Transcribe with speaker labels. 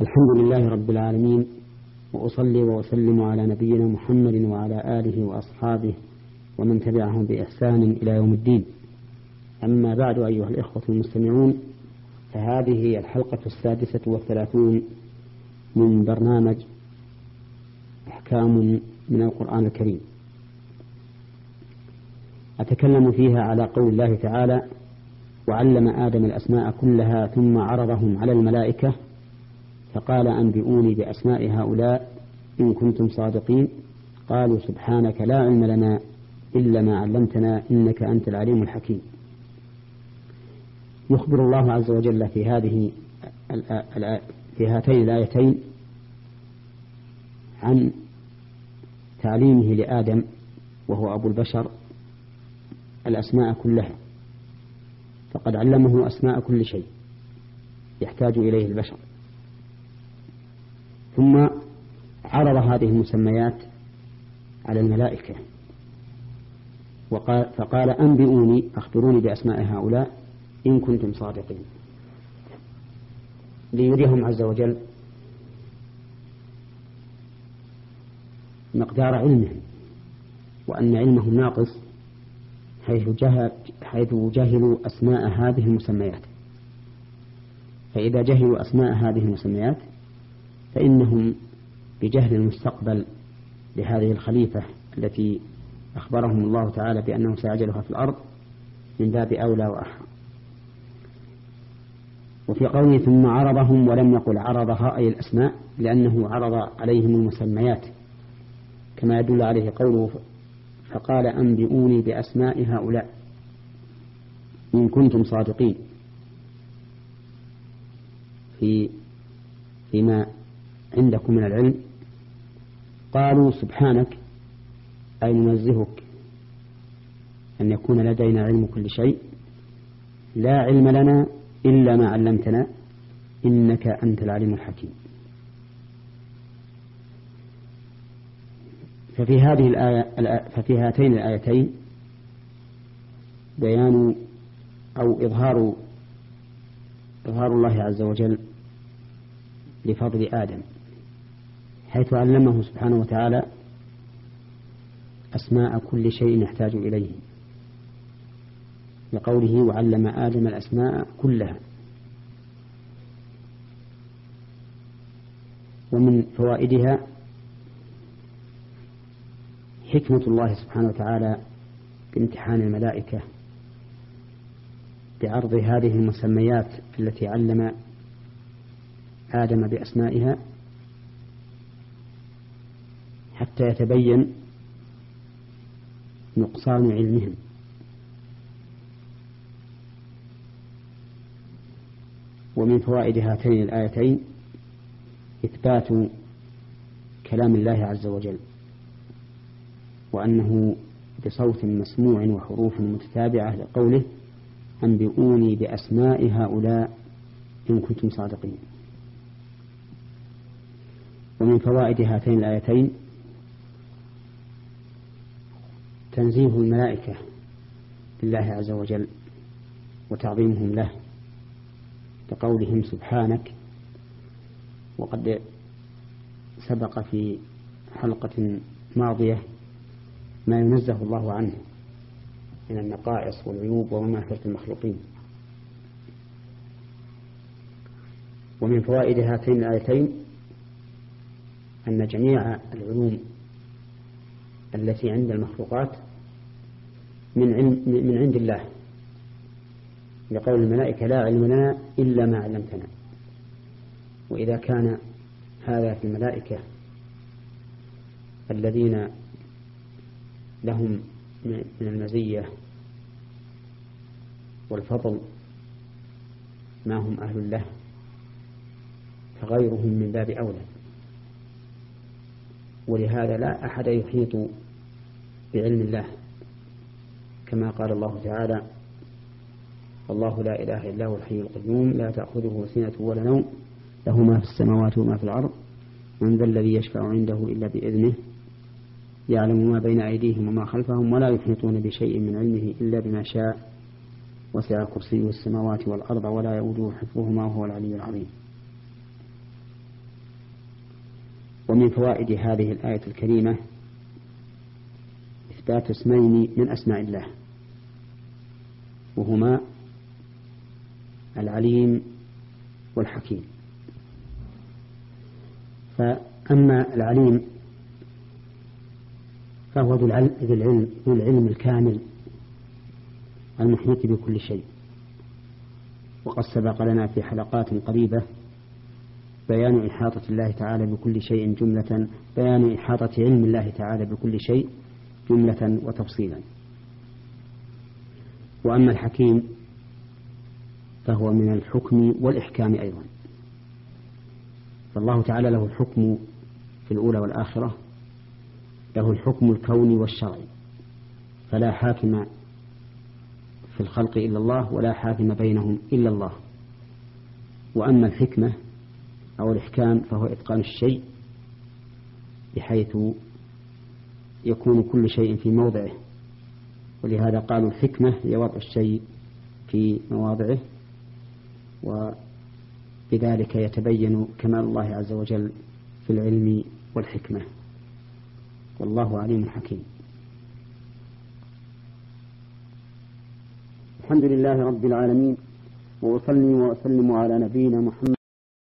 Speaker 1: الحمد لله رب العالمين وأصلي وأسلم على نبينا محمد وعلى آله وأصحابه ومن تبعهم بإحسان إلى يوم الدين. أما بعد أيها الإخوة المستمعون فهذه هي الحلقة السادسة والثلاثون من برنامج أحكام من القرآن الكريم. أتكلم فيها على قول الله تعالى وعلم آدم الأسماء كلها ثم عرضهم على الملائكة فقال أنبئوني بأسماء هؤلاء إن كنتم صادقين. قالوا سبحانك لا علم لنا إلا ما علمتنا إنك أنت العليم الحكيم. يخبر الله عز وجل في هذه في هاتين الآيتين عن تعليمه لآدم وهو أبو البشر الأسماء كلها فقد علمه أسماء كل شيء يحتاج إليه البشر. ثم عرض هذه المسميات على الملائكة. وقال فقال أنبئوني أخبروني بأسماء هؤلاء إن كنتم صادقين. ليريهم عز وجل مقدار علمهم وأن علمهم ناقص حيث, جهل حيث جهلوا أسماء هذه المسميات. فإذا جهلوا أسماء هذه المسميات فإنهم بجهل المستقبل لهذه الخليفة التي أخبرهم الله تعالى بأنه سيعجلها في الأرض من باب أولى وأحرى. وفي قوله ثم عرضهم ولم يقل عرضها أي الأسماء لأنه عرض عليهم المسميات. كما يدل عليه قوله فقال أنبئوني بأسماء هؤلاء إن كنتم صادقين. في فيما عندكم من العلم قالوا سبحانك أي ننزهك أن يكون لدينا علم كل شيء لا علم لنا إلا ما علمتنا إنك أنت العليم الحكيم. ففي هذه الآية ففي هاتين الآيتين بيان أو إظهار إظهار الله عز وجل لفضل آدم. حيث علمه سبحانه وتعالى أسماء كل شيء يحتاج إليه. لقوله وعلم آدم الأسماء كلها. ومن فوائدها حكمة الله سبحانه وتعالى بامتحان الملائكة بعرض هذه المسميات التي علم آدم بأسمائها حتى يتبين نقصان علمهم. ومن فوائد هاتين الآيتين إثبات كلام الله عز وجل وأنه بصوت مسموع وحروف متتابعة لقوله أنبئوني بأسماء هؤلاء إن كنتم صادقين. ومن فوائد هاتين الآيتين تنزيه الملائكة لله عز وجل وتعظيمهم له بقولهم سبحانك وقد سبق في حلقة ماضية ما ينزه الله عنه من النقائص والعيوب ومماثلة المخلوقين. ومن فوائد هاتين الآيتين أن جميع العلوم التي عند المخلوقات من من عند الله. لقول الملائكة لا علم لنا إلا ما علمتنا. وإذا كان هذا في الملائكة الذين لهم من المزية والفضل ما هم أهل له فغيرهم من باب أولى. ولهذا لا أحد يحيط بعلم الله. كما قال الله تعالى الله لا إله إلا هو الحي القيوم لا تأخذه سنة ولا نوم له ما في السماوات وما في الأرض من ذا الذي يشفع عنده إلا بإذنه يعلم ما بين أيديهم وما خلفهم ولا يحيطون بشيء من علمه إلا بما شاء وسع كرسيه السماوات والأرض ولا يؤوده حفظهما وهو العلي العظيم. ومن فوائد هذه الآية الكريمة إثبات اسمين من أسماء الله وهما العليم والحكيم. فأما العليم فهو ذو العلم ذو العلم الكامل المحيط بكل شيء. وقد سبق لنا في حلقات قريبة بيان إحاطة الله تعالى بكل شيء جملة بيان إحاطة علم الله تعالى بكل شيء. جملة وتفصيلا. وأما الحكيم فهو من الحكم والإحكام أيضا. فالله تعالى له الحكم في الأولى والآخرة له الحكم الكوني والشرعي. فلا حاكم في الخلق إلا الله ولا حاكم بينهم إلا الله. وأما الحكمة أو الإحكام فهو إتقان الشيء بحيث يكون كل شيء في موضعه. ولهذا قالوا الحكمة هي وضع الشيء في مواضعه وبذلك يتبين كمال الله عز وجل في العلم والحكمة. والله عليم حكيم. الحمد لله رب العالمين وأصلي وأسلم على نبينا محمد